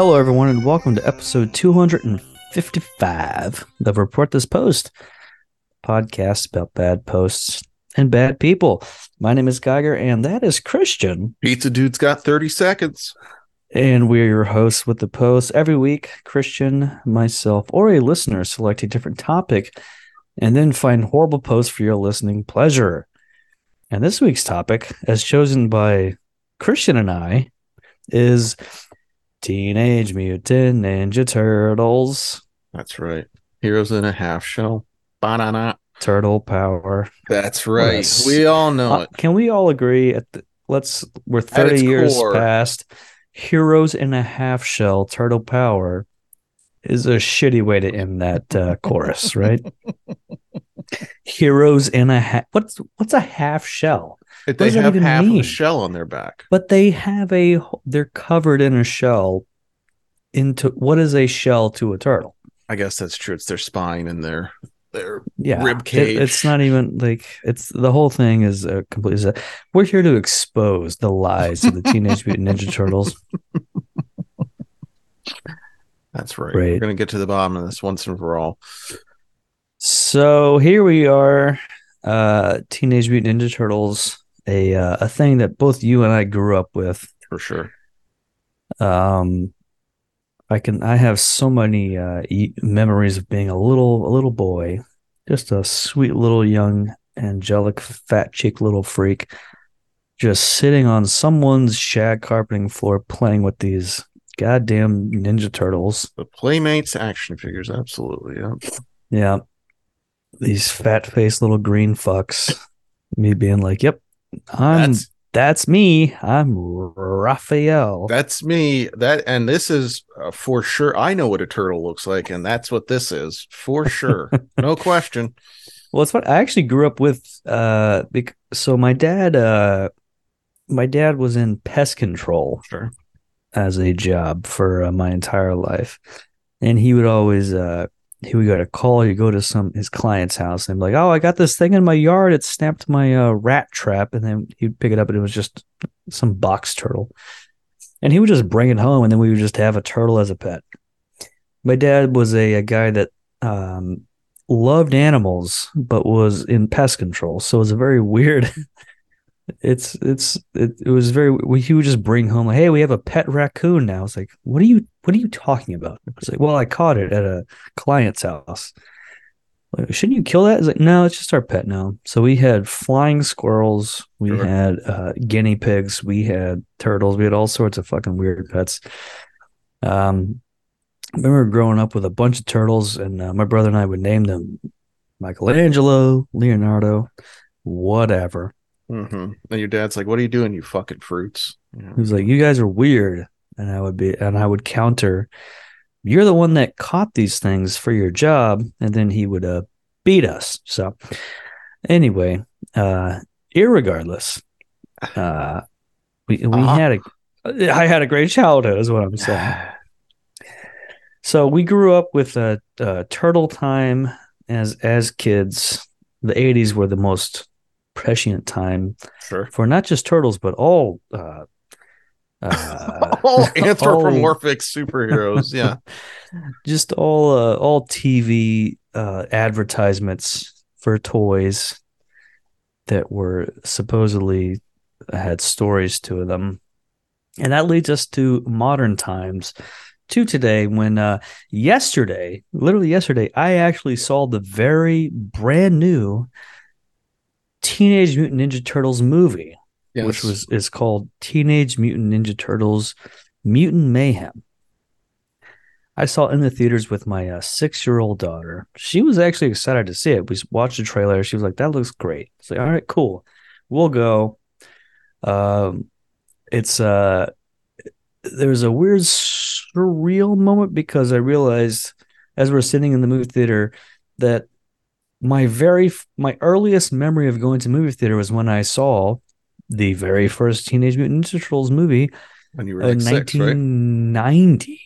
Hello, everyone, and welcome to episode 255 of Report This Post podcast about bad posts and bad people. My name is Geiger, and that is Christian, Pizza Dude's got 30 seconds. and we're your hosts with the post. Every week, Christian, myself, or a listener select a different topic and then find horrible posts for your listening pleasure. And this week's topic, as chosen by Christian and I, is Teenage Mutant Ninja Turtles. That's right. Heroes in a half shell. Banana. Turtle power. That's right. Yes. We all know Uh, it. can we all agree at the, let's we're 30 years core. past heroes in a half shell turtle power is a shitty way to end that uh, chorus right heroes in a half what's what's a half shell what they have half of a shell on their back. but they have a they're covered in a shell into what is a shell to a turtle I guess that's true. It's their spine and their their yeah Rib it- cage. it's not even like it's the whole thing is a complete we're here to expose the lies of the teenage mutant ninja turtles that's right. Right. We're gonna get to the bottom of this once and for all. so here we are uh teenage mutant ninja turtles a uh, a thing that both you and i grew up with For sure. um i can i have so many uh e- memories of being a little a little boy just a sweet little young angelic fat cheek little freak just sitting on someone's shag carpeting floor playing with these goddamn ninja turtles The Playmates action figures, absolutely. Yeah. yeah these fat faced little green fucks me being like yep i'm That's that's me i'm raphael that's me. That and this is uh, for sure. I know what a turtle looks like, and that's what this is for sure. no question. Well, it's what I actually grew up with. Uh, bec- so my dad, uh, my dad was in pest control Sure. as a job for uh, my entire life, and he would always, uh, he would get a call. You go to some his client's house and be like, "Oh, I got this thing in my yard. It snapped my uh, rat trap," and then he'd pick it up and it was just some box turtle, and he would just bring it home, and then we would just have a turtle as a pet. My dad was a, a guy that um, loved animals but was in pest control so it was a very weird it's it's it, it was very we- he would just bring home like hey we have a pet raccoon now. It's like what are you what are you talking about? It's like well i caught it at a client's house. Like, shouldn't you kill that? It's like no it's just our pet now. So we had flying squirrels we Sure. had uh, guinea pigs we had turtles we had all sorts of fucking weird pets. Um I remember growing up with a bunch of turtles, and uh, my brother and I would name them Michelangelo, Leonardo, whatever. Hmm And your dad's like, "What are you doing, you fucking fruits?" Yeah. He was like, "You guys are weird," and I would be, and I would counter, "You're the one that caught these things for your job," and then he would uh, beat us. So, anyway, uh, irregardless, uh, we we Uh-huh. had a, I had a great childhood, is what I'm saying. So we grew up with a, uh turtle time as as kids. The '80s were the most prescient time Sure. for not just turtles but all uh, uh, all anthropomorphic superheroes. Yeah. just all uh, all TV uh, advertisements for toys that were supposedly had stories to them, and that leads us to modern times. To today, when uh, yesterday, literally yesterday, I actually saw the very brand new Teenage Mutant Ninja Turtles movie. which was is called Teenage Mutant Ninja Turtles Mutant Mayhem. I saw it in the theaters with my uh, six year old daughter. She was actually excited to see it. We watched the trailer. She was like, "That looks great." It's like, "All right, cool, we'll go." Um, it's uh, there was a weird surreal moment because I realized as we're sitting in the movie theater that my very my earliest memory of going to movie theater was when I saw the very first Teenage Mutant Ninja Turtles movie When you were in like six, right? 1990.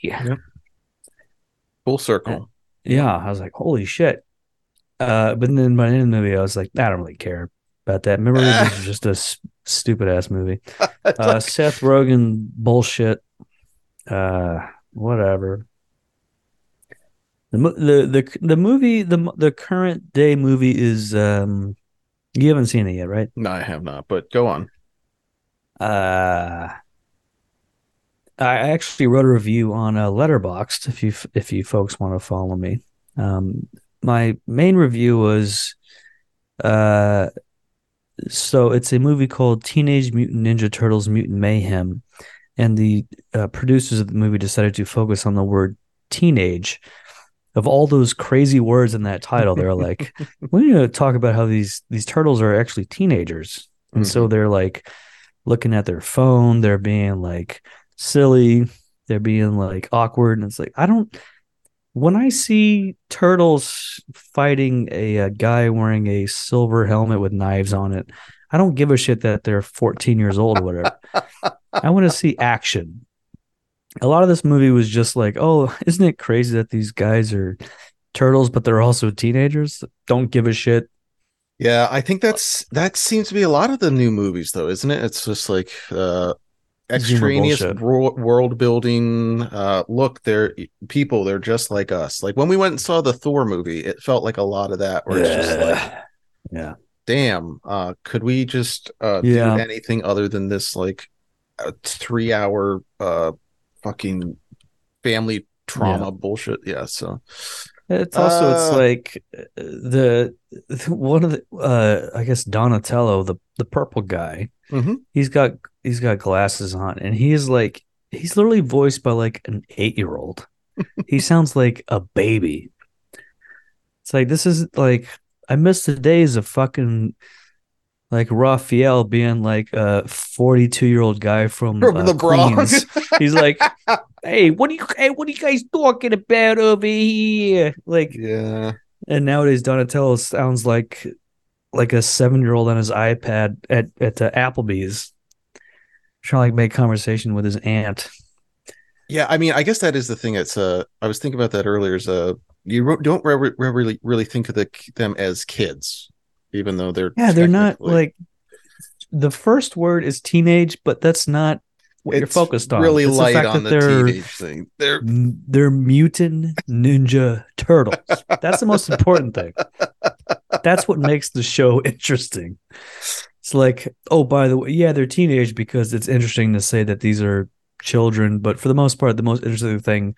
Full circle. Yeah, I was like, holy shit. Uh, but then by the end of the movie, I was like, I don't really care about that. Remember, this is just a s- stupid ass movie. Uh, like- Seth Rogen bullshit. Uh, whatever. The, the the the movie the the current day movie is um you haven't seen it yet right no, I have not. But go on. uh I actually wrote a review on a letterboxd if you if you folks want to follow me um my main review was uh so it's a movie called Teenage Mutant Ninja Turtles Mutant Mayhem and the uh, producers of the movie decided to focus on the word teenage of all those crazy words in that title they're like we need to talk about how these these turtles are actually teenagers. And so hmm. they're like looking at their phone they're being like silly they're being like awkward and it's like i don't when i see turtles fighting a, a guy wearing a silver helmet with knives on it i don't give a shit that they're 14 years old or whatever. I want to see action a lot of this movie was just like oh isn't it crazy that these guys are turtles but they're also teenagers don't give a shit Yeah, I think that's that seems to be a lot of the new movies, though, isn't it? It's just like uh extraneous world building. Uh, look, they're people. They're just like us. Like when we went and saw the Thor movie, it felt like a lot of that. Where it's just like, yeah damn, uh, could we just uh Yeah. do anything other than this like a three hour uh fucking family trauma bullshit? Yeah. So It's also it's Uh, like uh, the one of the uh I guess Donatello, the the purple guy. Mhm. He's got he's got glasses on and he's like he's literally voiced by like an 8-year-old. he sounds like a baby. It's like this is like I miss the days of fucking like Raphael being like a 42-year-old guy from, uh, the Bronx. He's like, "Hey, what are you hey, what are you guys talking about over here?" Like yeah. and nowadays Donatello sounds like like a seven year old on his iPad at at the Applebee's, trying to like make conversation with his aunt. Yeah, I mean, I guess that is the thing. It's uh, I was thinking about that earlier. Is uh, you don't re- re- really really think of the them as kids, even though they're Yeah, they're not like the first word is teenage, but that's not what you're focused on. Really It's light fact on that the they're teenage thing. They're they're mutant ninja turtles. That's the most important thing. That's what makes the show interesting. It's like, oh, by the way, yeah, they're teenage because it's interesting to say that these are children, but for the most part, the most interesting thing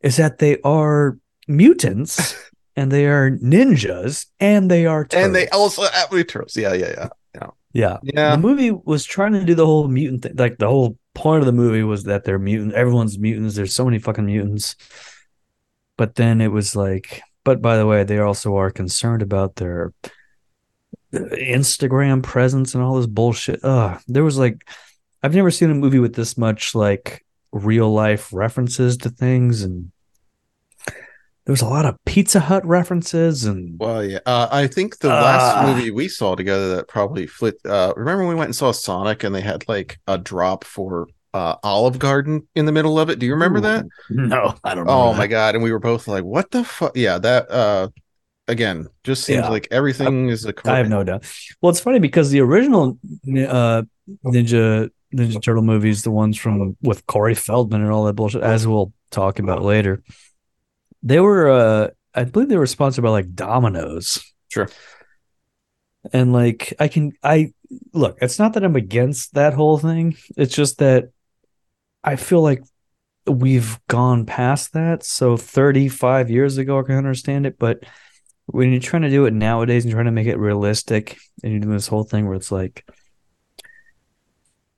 is that they are mutants and they are ninjas and they are turtles. and they also have turtles. Yeah, yeah, yeah. yeah. Yeah. The movie was trying to do the whole mutant thing. Like the whole point of the movie was that they're mutant. Everyone's mutants. There's so many fucking mutants. But then it was like, but by the way, they also are concerned about their Instagram presence and all this bullshit. Ugh. There was like, I've never seen a movie with this much like real life references to things. And there was a lot of Pizza Hut references and Well, yeah. Uh, I think the Ah. last movie we saw together that probably flipped. Uh, remember when we went and saw Sonic and they had like a drop for uh, Olive Garden in the middle of it? Do you remember that? No, I don't know. Oh my god! And we were both like, "What the fuck?" Yeah, that. uh Again, just seems Yeah. like everything is a. I have no doubt. Well, it's funny because the original uh, Ninja Ninja Turtle movies, the ones from with Corey Feldman and all that bullshit, as we'll talk about later, they were, uh, I believe, they were sponsored by like Domino's. Sure. And like, I can, I look. It's not that I'm against that whole thing. It's just that I feel like we've gone past that. So 35 years ago, I can understand it, but when you're trying to do it nowadays and trying to make it realistic and you're doing this whole thing where it's like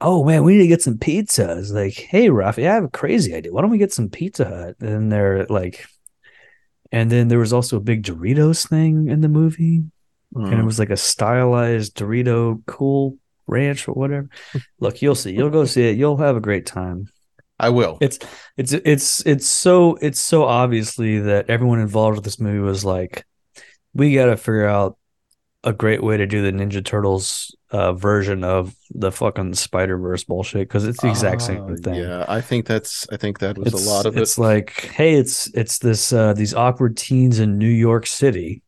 oh man we need to get some pizza it's like hey Rafi I have a crazy idea why don't we get some Pizza Hut and they're like and then there was also a big Doritos thing in the movie. And it Mm. was like a stylized Dorito cool ranch or whatever. Look you'll see. You'll go see it. You'll have a great time. I will. It's it's it's it's so it's so obviously that everyone involved with this movie was like, we got to figure out a great way to do the Ninja Turtles uh, version of the fucking Spider Verse bullshit because it's the exact Uh, same thing. Yeah, I think that's. I think that was it's a lot of it. It's like, hey, it's it's this uh, these awkward teens in New York City,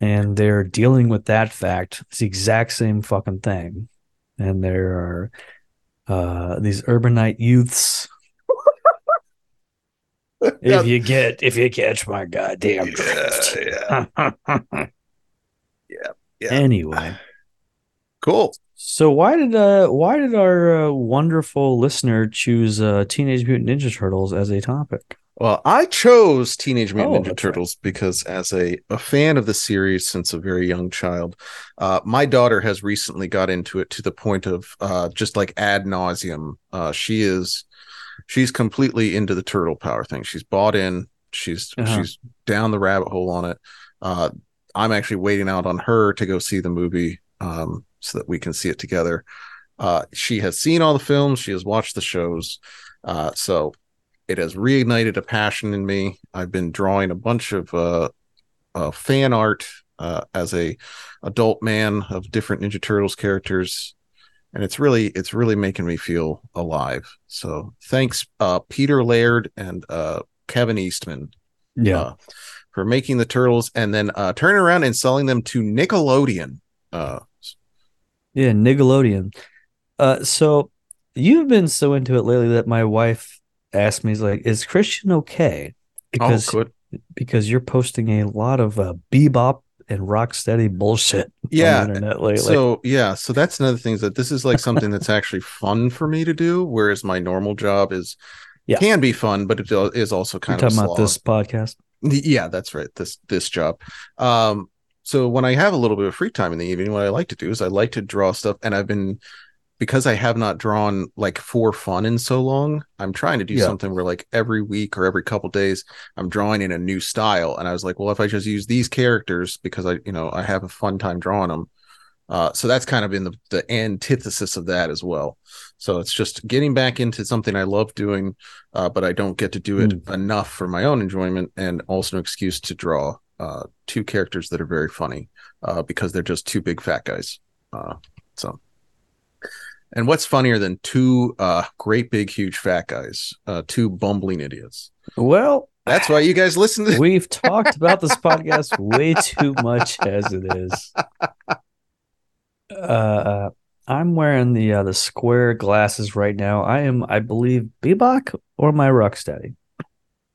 and they're dealing with that fact. It's the exact same fucking thing, and there are uh, these urbanite youths. if you get, if you catch my goddamn drift. yeah, yeah. Anyway, Cool. so why did uh why did our uh, wonderful listener choose uh, Teenage Mutant Ninja Turtles as a topic? Well, I chose Teenage Mutant Oh, Ninja that's right. Turtles because, as a, a fan of the series since a very young child, uh, my daughter has recently got into it to the point of uh, just like ad nauseum. Uh, she is, she's completely into the turtle power thing. She's bought in. She's Uh-huh. she's down the rabbit hole on it. Uh, I'm actually waiting out on her to go see the movie um, so that we can see it together. Uh, she has seen all the films. She has watched the shows. Uh, so it has reignited a passion in me. I've been drawing a bunch of uh, uh, fan art uh, as a adult man of different Ninja Turtles characters, and it's really it's really making me feel alive. So thanks, uh, Peter Laird and uh, Kevin Eastman, Yeah. for making the turtles and then uh, turning around and selling them to Nickelodeon. Yeah, Nickelodeon. Uh, so you've been so into it lately that my wife asked me, "Is like, is Christian okay?" Because oh, because you're posting a lot of uh, bebop and rocksteady bullshit Yeah, on the internet lately. So yeah, so that's another thing is that this is like something that's actually fun for me to do, whereas my normal job is Yeah. can be fun, but it is also you're kind of talking a about this podcast. Yeah, that's right. This this job. Um, so when I have a little bit of free time in the evening, what I like to do is I like to draw stuff, and I've been because I have not drawn like for fun in so long. I'm trying to do Yeah. something where like every week or every couple days I'm drawing in a new style, and I was like, well, if I just use these characters because I you know I have a fun time drawing them. Uh, so that's kind of been the, the antithesis of that as well. So it's just getting back into something I love doing, uh, but I don't get to do it enough for my own enjoyment, and also an excuse to draw uh, two characters that are very funny uh, because they're just two big fat guys. Uh, so, and what's funnier than two uh, great big huge fat guys, uh, two bumbling idiots? Well, That's why you guys listen to. we've talked about this podcast way too much as it is. Uh, I'm wearing the uh, the square glasses right now. I am, I believe, Bebop or my Rocksteady.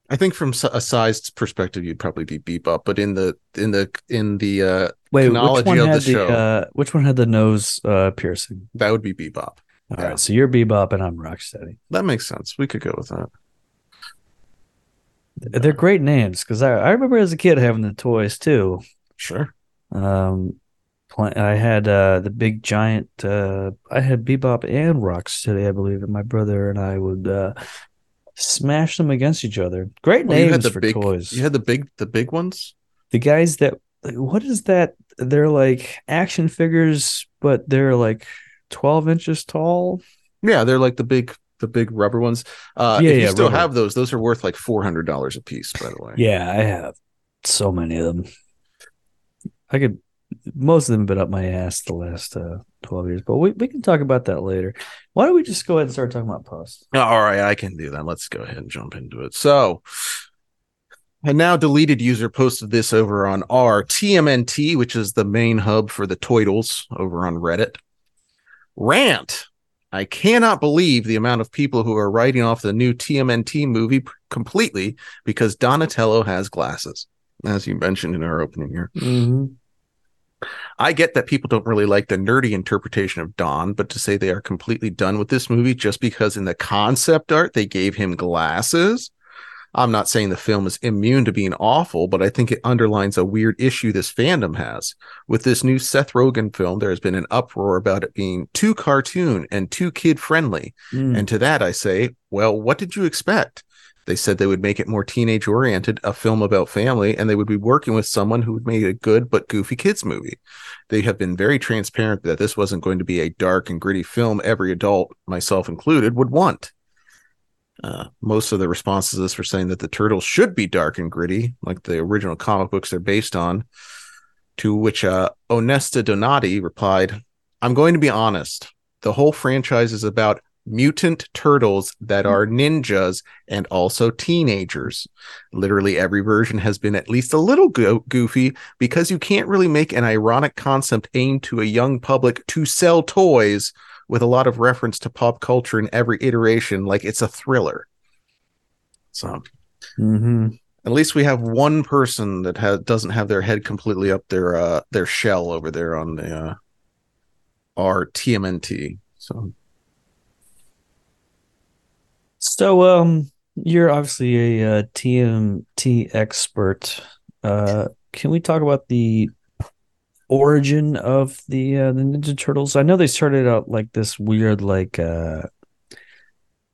I think from a size perspective, you'd probably be Bebop, but in the in the in the uh, Wait, which Chronology one of the had the, show. uh, which one had the nose uh, piercing? that would be Bebop. All Yeah. right, so you're Bebop and I'm Rocksteady. That makes sense. We could go with that. They're great names because I, I remember as a kid having the toys too. Sure. Um, I had uh, the big giant. Uh, I had Bebop and Rocksteady, I believe, and my brother and I would uh, smash them against each other. Great Well, you names had the for big. toys. You had the big the big ones. the guys that what is that? They're like action figures, but they're like twelve inches tall. Yeah, they're like the big the big rubber ones. Uh, Yeah, if you yeah, still rubber. have those, those are worth like four hundred dollars a piece. By the way. Yeah, I have so many of them. I could most of them have been up my ass the last uh, 12 years, but we, we can talk about that later. Why don't we just go ahead and start talking about posts? All right, I can do that. Let's go ahead and jump into it. So, a now deleted user posted this over on our TMNT, which is the main hub for the Toidles over on Reddit. Rant. I cannot believe the amount of people who are writing off the new TMNT movie completely because Donatello has glasses, as you mentioned in our opening here. Mm-hmm. I get that people don't really like the nerdy interpretation of Don, but to say they are completely done with this movie just because in the concept art they gave him glasses. I'm not saying the film is immune to being awful, but I think it underlines a weird issue this fandom has. With this new Seth Rogen film, there has been an uproar about it being too cartoon and too kid friendly. Mm. And to that, I say, well, what did you expect? They said they would make it more teenage oriented, a film about family, and they would be working with someone who would make a good but goofy kids movie. They have been very transparent that this wasn't going to be a dark and gritty film every adult, myself included, would want. Uh, most of the responses to this were saying that the turtles should be dark and gritty, like the original comic books they're based on. To which uh, Onesta Donati replied, I'm going to be honest. The whole franchise is about mutant turtles that are ninjas and also teenagers. Literally every version has been at least a little go- goofy because you can't really make an ironic concept aimed to a young public to sell toys with a lot of reference to pop culture in every iteration like it's a thriller. So Mm-hmm. at least we have one person that ha- doesn't have their head completely up their uh their shell over there on the uh our TMNT. So So, um, you're obviously a uh, TMT expert. Uh, can we talk about the origin of the uh, the Ninja Turtles? I know they started out like this weird, like uh,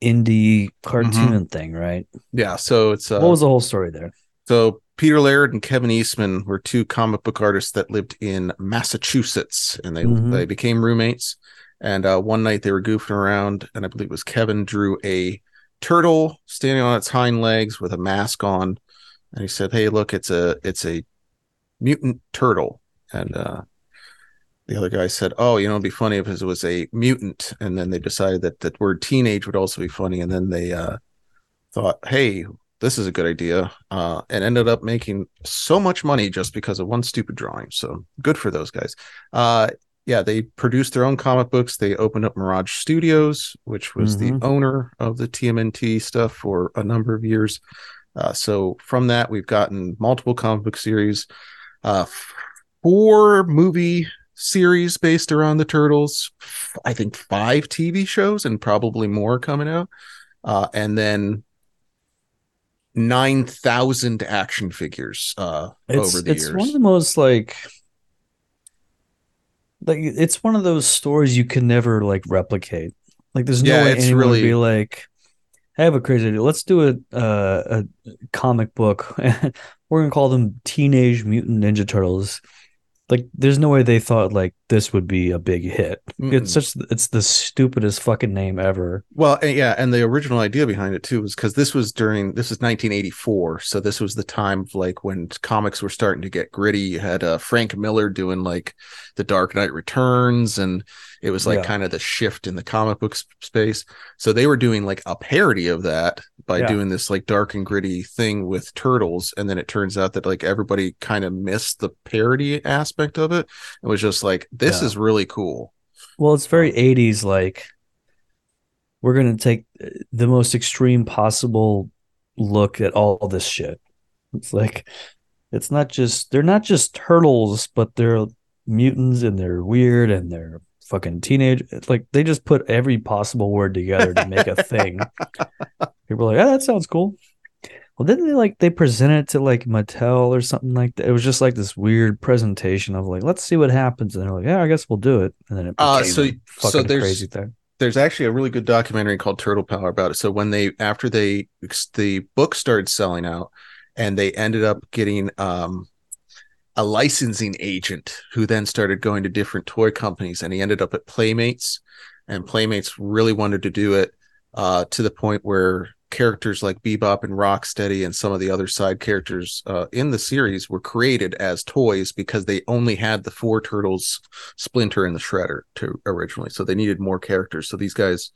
indie cartoon thing, right? yeah, so it's uh what was the whole story there? So Peter Laird and Kevin Eastman were two comic book artists that lived in Massachusetts, and they Mhm. they became roommates. And uh, one night they were goofing around, and I believe it was Kevin drew a turtle standing on its hind legs with a mask on, and he said, "Hey, look, it's a it's a mutant turtle." And uh, the other guy said, "Oh, you know, it'd be funny if it was a mutant." And then they decided that that word teenage would also be funny, and then they uh, thought, "Hey, this is a good idea," uh, and ended up making so much money just because of one stupid drawing. So good for those guys. Yeah, they produced their own comic books. They opened up Mirage Studios, which was Mhm. the owner of the TMNT stuff for a number of years. Uh, so from that, we've gotten multiple comic book series, uh, four movie series based around the turtles. I think five TV shows and probably more coming out, uh, and then nine thousand action figures uh, It's over the it's years. one of the most like like it's one of those stories you can never like replicate. Like there's no Yeah, way it's anyone would really- be like, I have a crazy idea. Let's do a uh, a comic book. We're gonna call them Teenage Mutant Ninja Turtles. Like there's no way they thought like this would be a big hit. It's Mm-mm. such it's the stupidest fucking name ever. Well, and yeah, and the original idea behind it too was because this was during this was 1984, so this was the time of like when comics were starting to get gritty. You had uh, Frank Miller doing like The Dark Knight Returns, and it was like Yeah. kind of the shift in the comic book space. So they were doing like a parody of that by Yeah. doing this like dark and gritty thing with turtles, and then it turns out that like everybody kind of missed the parody aspect of it. It was just like this Yeah. is really cool. Well, it's very 80s like we're going to take uh, the most extreme possible look at all this shit. It's like it's not just they're not just turtles, but they're mutants and they're weird and they're fucking teenage. Like they just put every possible word together to make a thing. People are like, "Oh, that sounds cool." Well, didn't they like they present it to like Mattel or something like that? It was just like this weird presentation of like, let's see what happens, and they're like, yeah, I guess we'll do it, and then it Uh, so- so there's- crazy thing. there's actually a really good documentary called Turtle Power about it. So when they after they the book started selling out and they ended up getting um a licensing agent who then started going to different toy companies and he ended up at Playmates and Playmates really wanted to do it uh to the point where characters like Bebop and Rocksteady and some of the other side characters uh, in the series were created as toys because they only had the four turtles Splinter and the Shredder to originally, so they needed more characters. So these guys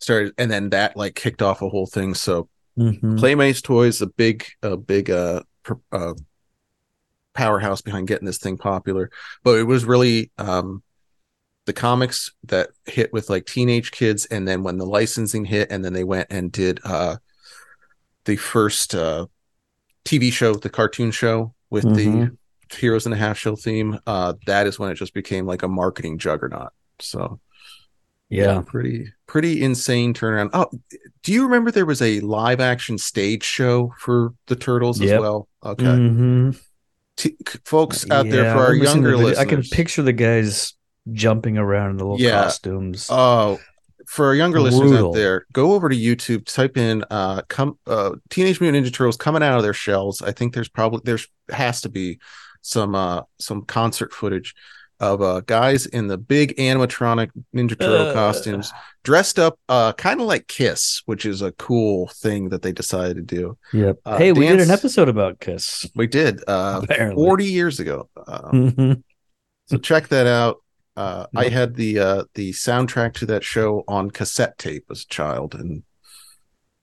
started, and then that like kicked off a whole thing. So Mhm. Playmates Toys, a big, a big uh, pr- uh, powerhouse behind getting this thing popular. But it was really um, the comics that hit with like teenage kids, and then when the licensing hit, and then they went and did uh, the first uh, TV show, the cartoon show with the Mhm. Heroes and a Half Shell theme. Uh, that is when it just became like a marketing juggernaut. So Yeah. pretty pretty insane turnaround. Oh, do you remember there was a live action stage show for the Turtles as well? Okay, Mhm. T- folks out there for our seeing the younger listeners, I can picture the guys jumping around in the little Yeah. costumes. Oh, for our younger listeners out there, go over to YouTube, type in uh come uh Teenage Mutant Ninja Turtles coming out of their shells. I think there's probably there's has to be some uh some concert footage. Of uh, guys in the big animatronic Ninja Turtle Uh. costumes, dressed up, uh, kind of like Kiss, which is a cool thing that they decided to do. Yep. Uh, hey, we did an episode about Kiss. We did uh, 40 years ago. Mhm. so check that out. Uh, I had the uh, the soundtrack to that show on cassette tape as a child, and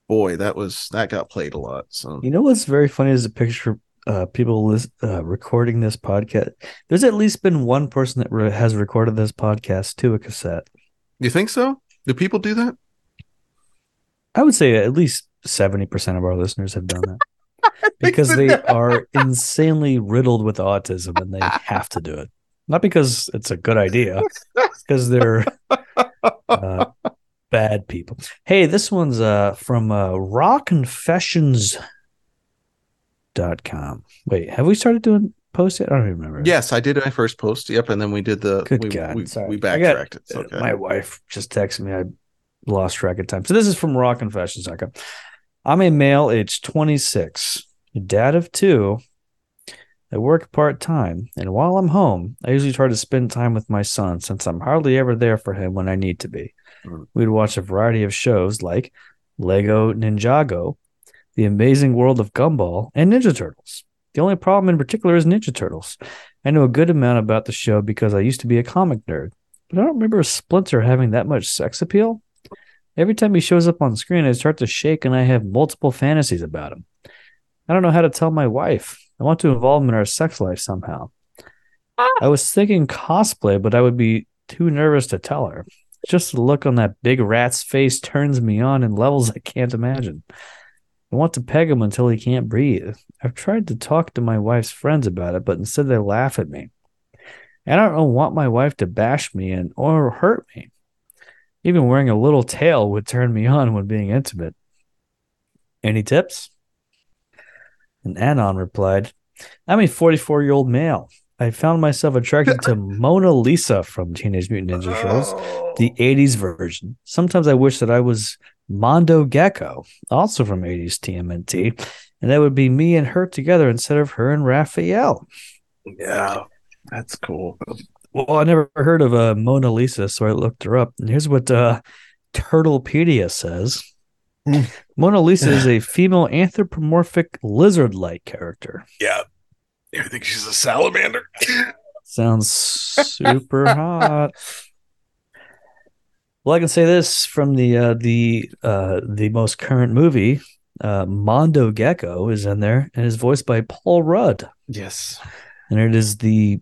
boy, that was that got played a lot. So You know what's very funny is a picture uh people lis- uh, recording this podcast. There's at least been one person that re- has recorded this podcast to a cassette. you think so? Do people do that? I would say at least 70% of our listeners have done that. because they are insanely riddled with autism and they have to do it. Not because it's a good idea, because they're uh, bad people. Hey, this one's uh, from uh, rawconfessions.com. Wait, have we started doing post it? I don't even remember. Yes, I did my first post. Yep, and then we did the Good we, God, we, sorry. we got- backtracked. It's Uh, okay. My wife just texted me. I lost track of time. So this is from rawconfessions.com. I'm a male aged 26, dad of two. I work part time, and while I'm home, I usually try to spend time with my son since I'm hardly ever there for him when I need to be. Mm. We'd watch a variety of shows like Lego Ninjago, The Amazing World of Gumball, and Ninja Turtles. The only problem in particular is Ninja Turtles. I know a good amount about the show because I used to be a comic nerd, but I don't remember Splinter having that much sex appeal. Every time he shows up on screen, I start to shake and I have multiple fantasies about him. I don't know how to tell my wife. I want to involve him in our sex life somehow. I was thinking cosplay, but I would be too nervous to tell her. Just the look on that big rat's face turns me on in levels I can't imagine. I want to peg him until he can't breathe. I've tried to talk to my wife's friends about it, but instead they laugh at me. And I don't want my wife to bash me and or hurt me. Even wearing a little tail would turn me on when being intimate. Any tips? And Anon replied, I'm a 44 year old male. I found myself attracted to Mona Lisa from Teenage Mutant Ninja Turtles, the 80s version. Sometimes I wish that I was Mondo Gecko, also from 80s TMNT, and that would be me and her together instead of her and Raphael. yeah, that's cool. Well, I never heard of uh, Mona Lisa, so I looked her up. And here's what uh, Turtlepedia says Hmm. Mona Lisa is a female anthropomorphic lizard like character. Yeah, I think she's a salamander. Sounds super hot. Well, I can say this from the uh, the uh, the most current movie. Uh, Mondo Gecko is in there and is voiced by Paul Rudd, yes, and it is the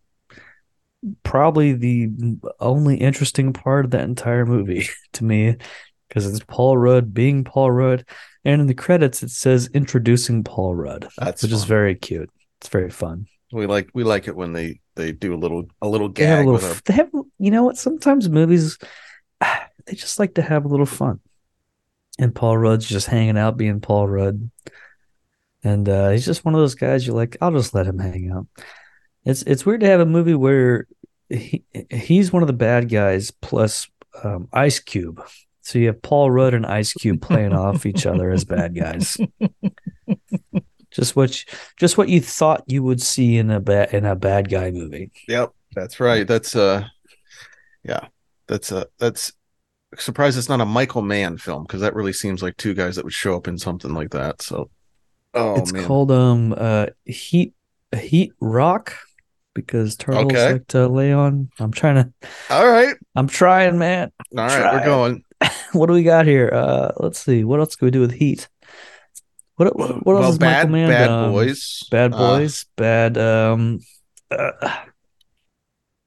probably the only interesting part of that entire movie to me because it's Paul Rudd being Paul Rudd, and in the credits it says introducing Paul Rudd, that's which is very cute. It's very fun. we like we like it when they they do a little a little they have gag a with little a they have you know what sometimes movies they just like to have a little fun. And paul rudd's just hanging out being paul rudd. And uh he's just one of those guys you're like i'll just let him hang out. It's it's weird to have a movie where he he's one of the bad guys plus um, ice cube. So you have paul rudd and ice cube playing off each other as bad guys. Just what you, just what you thought you would see in a bad in a bad guy movie. Yep, that's right. That's uh, yeah, that's uh, that's surprised it's not a Michael Mann film because that really seems like two guys that would show up in something like that. So, oh it's man, called um uh heat heat rock because turtles Okay. like to lay on. I'm trying to. all right, I'm trying, man. all right, we're going. What do we got here? Uh, let's see. What else can we do with heat? What what, what else well, is bad Michael Mann bad done? boys, Bad uh, boys. bad. Um, uh,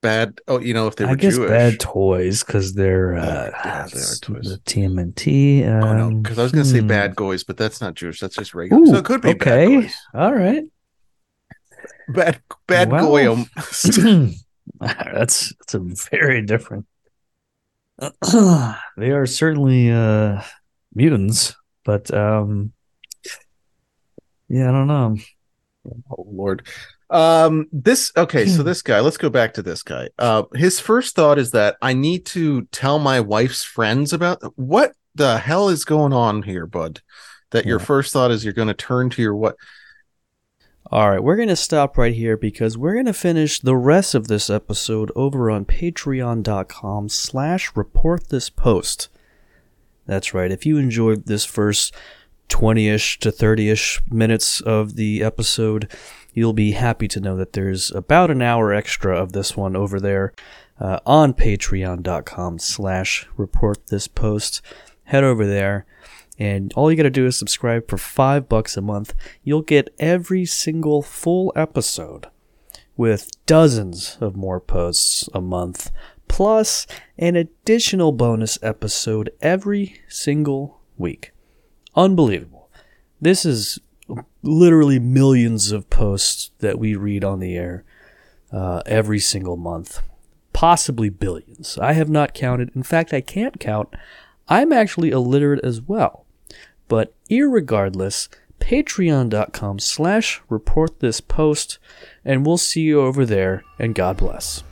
bad. Oh, you know if they were I guess Jewish. bad toys because they're uh, yeah, they are toys. the TMNT. Um, oh no, because I was gonna say hmm. bad boys, but that's not Jewish. That's just regular. Ooh, so it could be okay. All right. Bad bad Well. goyim. that's that's a very different. they are certainly uh mutants, but um yeah, I don't know. Oh Lord. Um this okay, so this guy, let's go back to this guy. Uh his first thought is that I need to tell my wife's friends about what the hell is going on here, bud? That your first thought is you're going to turn to your what All right, we're going to stop right here because we're going to finish the rest of this episode over on patreon.com slash report this post. That's right. If you enjoyed this first 20-ish to 30-ish minutes of the episode, you'll be happy to know that there's about an hour extra of this one over there uh, on patreon.com slash report this post. Head over there and all you got to do is subscribe for five bucks a month. You'll get every single full episode with dozens of more posts a month, plus an additional bonus episode every single week. Unbelievable. This is literally millions of posts that we read on the air uh, every single month, possibly billions. I have not counted. In fact, I can't count. I'm actually illiterate as well. But irregardless, patreon.com slash report this post, and we'll see you over there, and God bless.